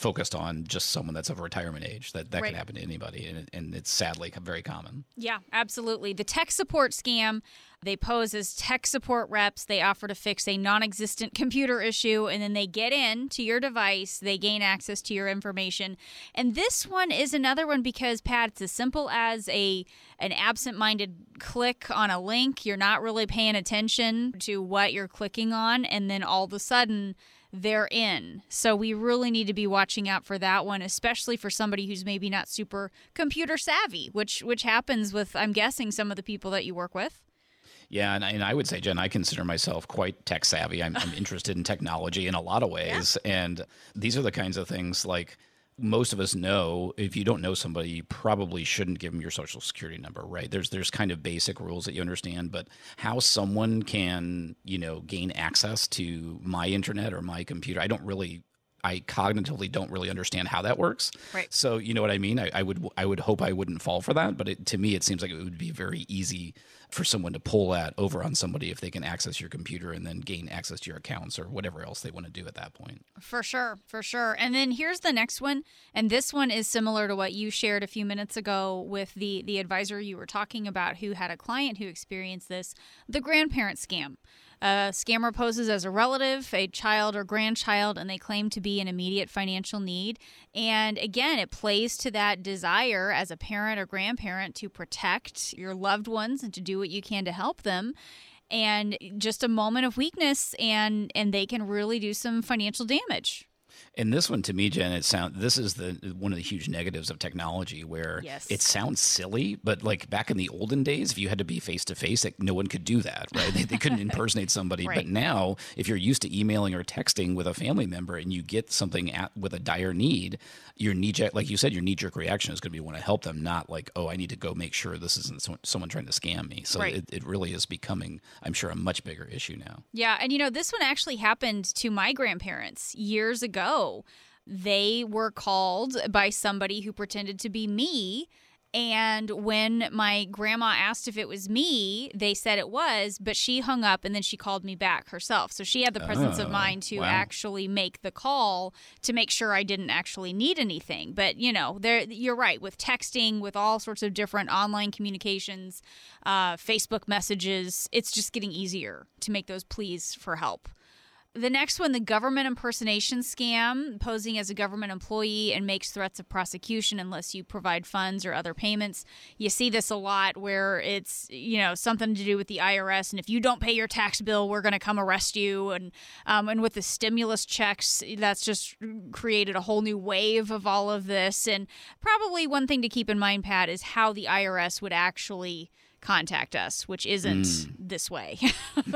focused on just someone that's of retirement age. That that Right. can happen to anybody, and, it- and it's sadly very common. Yeah, absolutely. The tech support scam, they pose as tech support reps. They offer to fix a non existent computer issue, and then they get in to your device. They gain access to your information. And this one is another one because, Pat, it's as simple as a an absent minded click on a link. You're not really paying attention to what you're clicking on, and then all of a sudden, they're in. So we really need to be watching out for that one, especially for somebody who's maybe not super computer savvy, which which happens with I'm guessing some of the people that you work with. Yeah, and I, and I would say, Jen, I consider myself quite tech savvy. I'm, I'm interested in technology in a lot of ways, and these are the kinds of things like most of us know. If you don't know somebody, you probably shouldn't give them your social security number, right? There's there's kind of basic rules that you understand, but how someone can you know gain access to my internet or my computer, I don't really. I cognitively don't really understand how that works. Right. So you know what I mean. I, I would I would hope I wouldn't fall for that, but it, to me it seems like it would be very easy for someone to pull that over on somebody if they can access your computer and then gain access to your accounts or whatever else they want to do at that point. For sure, for sure. And then here's the next one, and this one is similar to what you shared a few minutes ago with the the advisor you were talking about who had a client who experienced this, the grandparent scam. A scammer poses as a relative, a child or grandchild, and they claim to be in immediate financial need. And again, it plays to that desire as a parent or grandparent to protect your loved ones and to do what you can to help them and just a moment of weakness and and they can really do some financial damage And this one to me, Jen, it sound this is the one of the huge negatives of technology where Yes. it sounds silly, but like back in the olden days, if you had to be face to face, like no one could do that, right? They, they couldn't impersonate somebody. Right. But now, if you're used to emailing or texting with a family member and you get something at, with a dire need, your knee jerk, like you said, your knee jerk reaction is going to be want to help them, not like, oh, I need to go make sure this isn't so- someone trying to scam me. So Right. it, it really is becoming, I'm sure, a much bigger issue now. yeah and you know this one actually happened to my grandparents years ago they were called by somebody who pretended to be me and when my grandma asked if it was me, they said it was, but she hung up and then she called me back herself. So she had the presence of Oh, mind to wow. actually make the call to make sure I didn't actually need anything. But you know, there you're right with texting, with all sorts of different online communications, uh, Facebook messages. It's just getting easier to make those pleas for help. The next one, the government impersonation scam, posing as a government employee and makes threats of prosecution unless you provide funds or other payments. You see this a lot where it's, you know, something to do with the IRS. And if you don't pay your tax bill, we're going to come arrest you. And, um, and with the stimulus checks, that's just created a whole new wave of all of this. And probably one thing to keep in mind, Pat, is how the IRS would actually contact us, which isn't this way.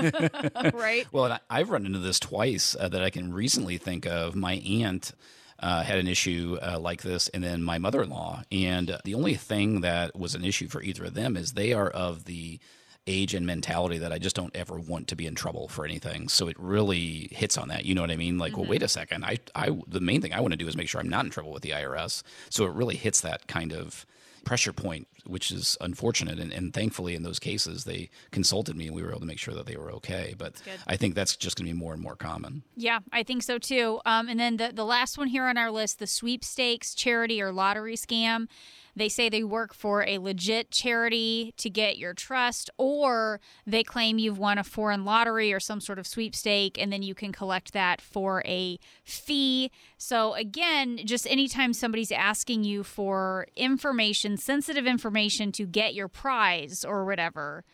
right? Well, I've run into this twice uh, that I can recently think of. My aunt uh, had an issue uh, like this, and then my mother in law. And the only thing that was an issue for either of them is they are of the age and mentality that I just don't ever want to be in trouble for anything. So it really hits on that. You know what I mean? Like, well, wait a second. I, I, the main thing I want to do is make sure I'm not in trouble with the IRS. So it really hits that kind of pressure point, which is unfortunate. And, and thankfully, in those cases, they consulted me and we were able to make sure that they were okay. But. I think that's just going to be more and more common. Yeah, I think so too. Um, and then the, the last one here on our list the sweepstakes, charity, or lottery scam. They say they work for a legit charity to get your trust, or they claim you've won a foreign lottery or some sort of sweepstake, and then you can collect that for a fee. So, again, just anytime somebody's asking you for information, sensitive information to get your prize or whatever,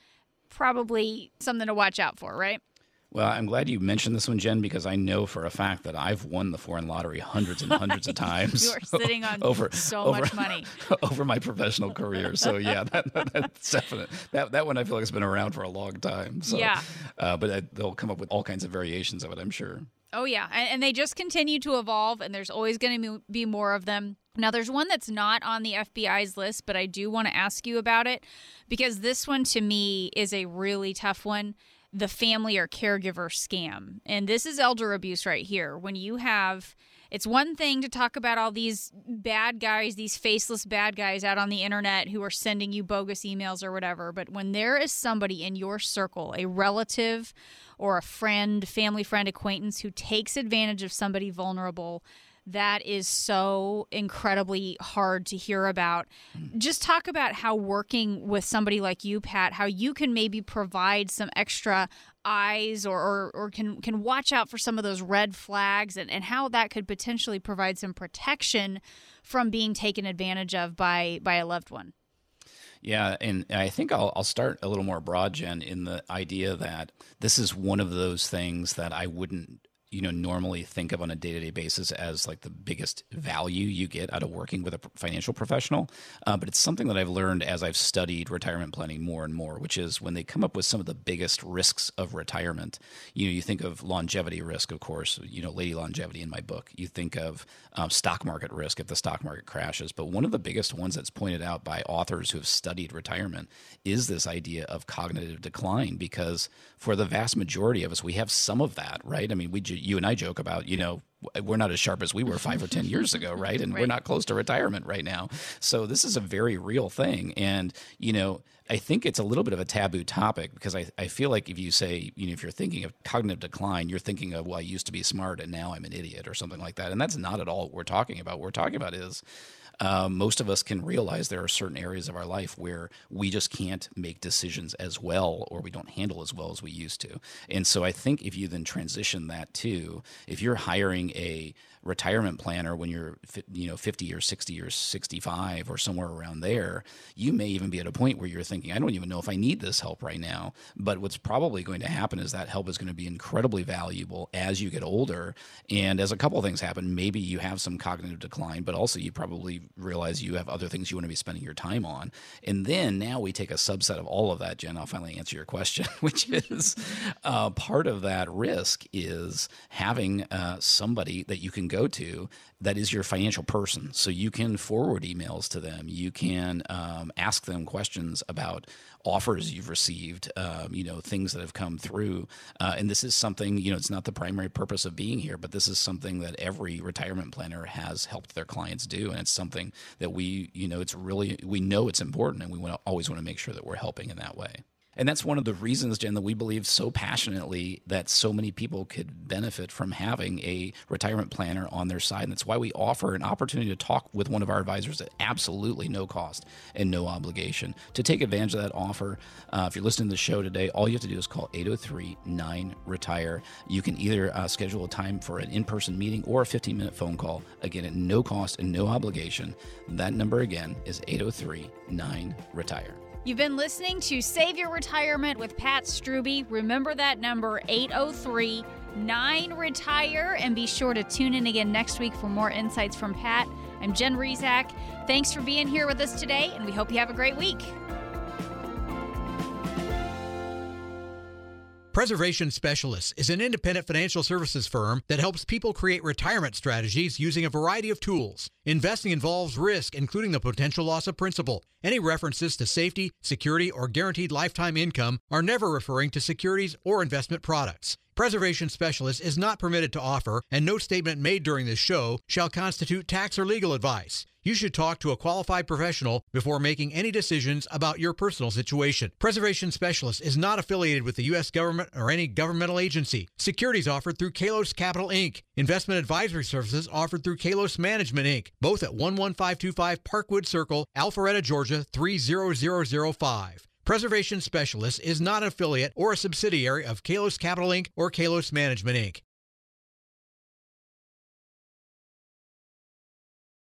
probably something to watch out for, right? Well, I'm glad you mentioned this one, Jen, because I know for a fact that I've won the foreign lottery hundreds and hundreds of times. You are sitting on over so over- much money. over my professional career. So yeah, that, that, that's definite. That that one I feel like has been around for a long time. So, Yeah. uh, but uh, they'll come up with all kinds of variations of it. I'm sure. Oh, yeah. And, and they just continue to evolve, and there's always going to be more of them. Now, there's one that's not on the FBI's list, but I do want to ask you about it because this one to me is a really tough one the family or caregiver scam. And this is elder abuse right here. When you have it's one thing to talk about all these bad guys, these faceless bad guys out on the internet who are sending you bogus emails or whatever. But when there is somebody in your circle, a relative or a friend, family friend, acquaintance who takes advantage of somebody vulnerable, that is so incredibly hard to hear about. Just talk about how working with somebody like you, Pat, how you can maybe provide some extra eyes or, or, or, can, can watch out for some of those red flags and, and how that could potentially provide some protection from being taken advantage of by, by a loved one. Yeah, and I think I'll, I'll start a little more broad, Jen, in the idea that this is one of those things that I wouldn't you know normally think of on a day-to-day basis as like the biggest value you get out of working with a financial professional. Uh, but it's something that i've learned as i've studied retirement planning more and more which is when they come up with some of the biggest risks of retirement you know you think of longevity risk of course you know lady longevity in my book. You think of um, stock market risk if the stock market crashes. But one of the biggest ones that's pointed out by authors who have studied retirement is this idea of cognitive decline because for the vast majority of us we have some of that right? I mean we you and I joke about, you know, we're not as sharp as we were five or 10 years ago, right? And right. we're not close to retirement right now. So this is a very real thing. And, you know, I think it's a little bit of a taboo topic because I, I feel like if you say, you know, if you're thinking of cognitive decline, you're thinking of, well, I used to be smart and now I'm an idiot or something like that. And that's not at all what we're talking about. What we're talking about is, um, most of us can realize there are certain areas of our life where we just can't make decisions as well or we don't handle as well as we used to. And so I think if you then transition that to, if you're hiring a retirement planner when you're you know 50 or 60 or 65 or somewhere around there you may even be at a point where you're thinking i don't even know if i need this help right now. But what's probably going to happen is that help is going to be incredibly valuable as you get older. And as a couple of things happen maybe you have some cognitive decline but also you probably realize you have other things you want to be spending your time on. And then now we take a subset of all of that jen i'll finally answer your question which is uh, part of that risk is having uh, somebody that you can go to that is your financial person. So you can forward emails to them. You can um, ask them questions about offers you've received, um, you know, things that have come through. Uh, and this is something, you know, it's not the primary purpose of being here, but this is something that every retirement planner has helped their clients do. And it's something that we, you know, it's really, we know it's important and we want to always want to make sure that we're helping in that way. And that's one of the reasons, Jen, that we believe so passionately that so many people could benefit from having a retirement planner on their side. And that's why we offer an opportunity to talk with one of our advisors at absolutely no cost and no obligation. To take advantage of that offer, uh, if you're listening to the show today, all you have to do is call 803 9 Retire. You can either uh, schedule a time for an in person meeting or a 15 minute phone call, again, at no cost and no obligation. That number again is 803 9 Retire. You've been listening to Save Your Retirement with Pat Strubbe. Remember that number 803 9 Retire and be sure to tune in again next week for more insights from Pat. I'm Jen Rizak. Thanks for being here with us today, and we hope you have a great week. Preservation Specialists is an independent financial services firm that helps people create retirement strategies using a variety of tools. Investing involves risk, including the potential loss of principal. Any references to safety, security, or guaranteed lifetime income are never referring to securities or investment products. Preservation Specialist is not permitted to offer, and no statement made during this show shall constitute tax or legal advice. You should talk to a qualified professional before making any decisions about your personal situation. Preservation Specialist is not affiliated with the U.S. government or any governmental agency. Securities offered through Kalos Capital Inc. Investment advisory services offered through Kalos Management Inc. Both at 11525 Parkwood Circle, Alpharetta, Georgia 30005. Preservation Specialist is not an affiliate or a subsidiary of Kalos Capital Inc. or Kalos Management Inc.